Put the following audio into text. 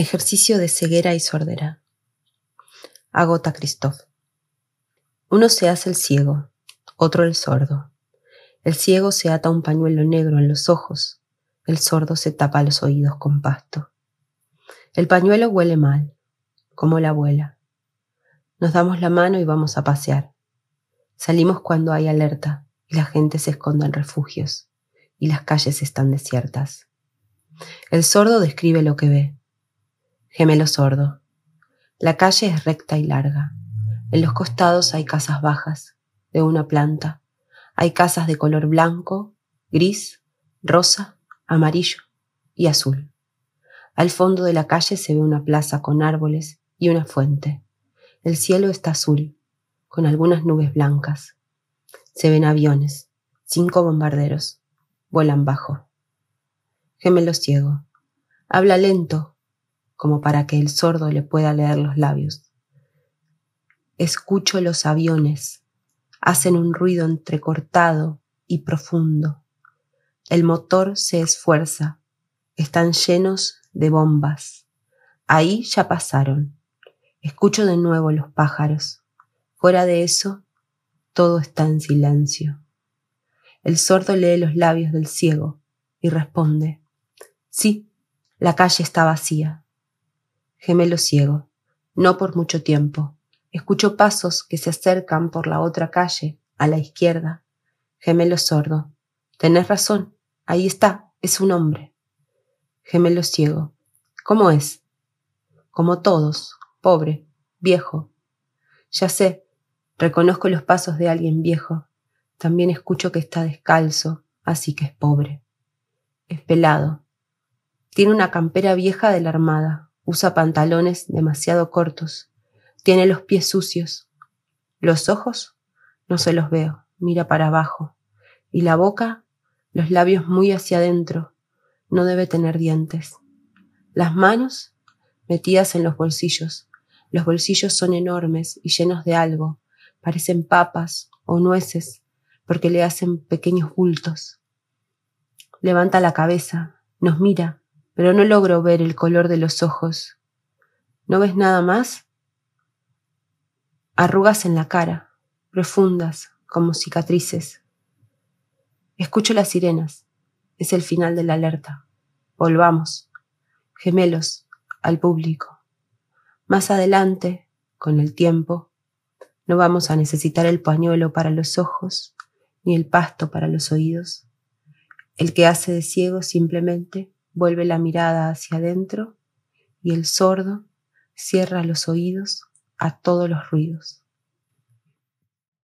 Ejercicio de ceguera y sordera. Agota Christoph. Uno se hace el ciego, otro el sordo. El ciego se ata un pañuelo negro en los ojos, el sordo se tapa los oídos con pasto. El pañuelo huele mal, como la abuela. Nos damos la mano y vamos a pasear. Salimos cuando hay alerta y la gente se esconde en refugios y las calles están desiertas. El sordo describe lo que ve Gemelo sordo. La calle es recta y larga. En los costados hay casas bajas, de una planta. Hay casas de color blanco, gris, rosa, amarillo y azul. Al fondo de la calle se ve una plaza con árboles y una fuente. El cielo está azul, con algunas nubes blancas. Se ven aviones, cinco bombarderos. Vuelan bajo. Gemelo ciego. Habla lento, como para que el sordo le pueda leer los labios. Escucho los aviones, hacen un ruido entrecortado y profundo. El motor se esfuerza, están llenos de bombas. Ahí ya pasaron. Escucho de nuevo los pájaros. Fuera de eso, todo está en silencio. El sordo lee los labios del ciego y responde, sí, la calle está vacía. Gemelo ciego. No por mucho tiempo. Escucho pasos que se acercan por la otra calle, a la izquierda. Gemelo sordo. Tenés razón. Ahí está. Es un hombre. Gemelo ciego. ¿Cómo es? Como todos. Pobre. Viejo. Ya sé. Reconozco los pasos de alguien viejo. También escucho que está descalzo, así que es pobre. Es pelado. Tiene una campera vieja de la armada, Usa pantalones demasiado cortos. Tiene los pies sucios. Los ojos no se los veo. Mira para abajo. Y la boca, los labios muy hacia adentro. No debe tener dientes. Las manos metidas en los bolsillos. Los bolsillos son enormes y llenos de algo. Parecen papas o nueces porque le hacen pequeños bultos. Levanta la cabeza, nos mira pero no logro ver el color de los ojos. ¿No ves nada más? Arrugas en la cara, profundas, como cicatrices. Escucho las sirenas. Es el final de la alerta. Volvamos. Gemelos, al público. Más adelante, con el tiempo, no vamos a necesitar el pañuelo para los ojos, ni el pasto para los oídos. El que hace de ciego simplemente vuelve la mirada hacia adentro y el sordo cierra los oídos a todos los ruidos.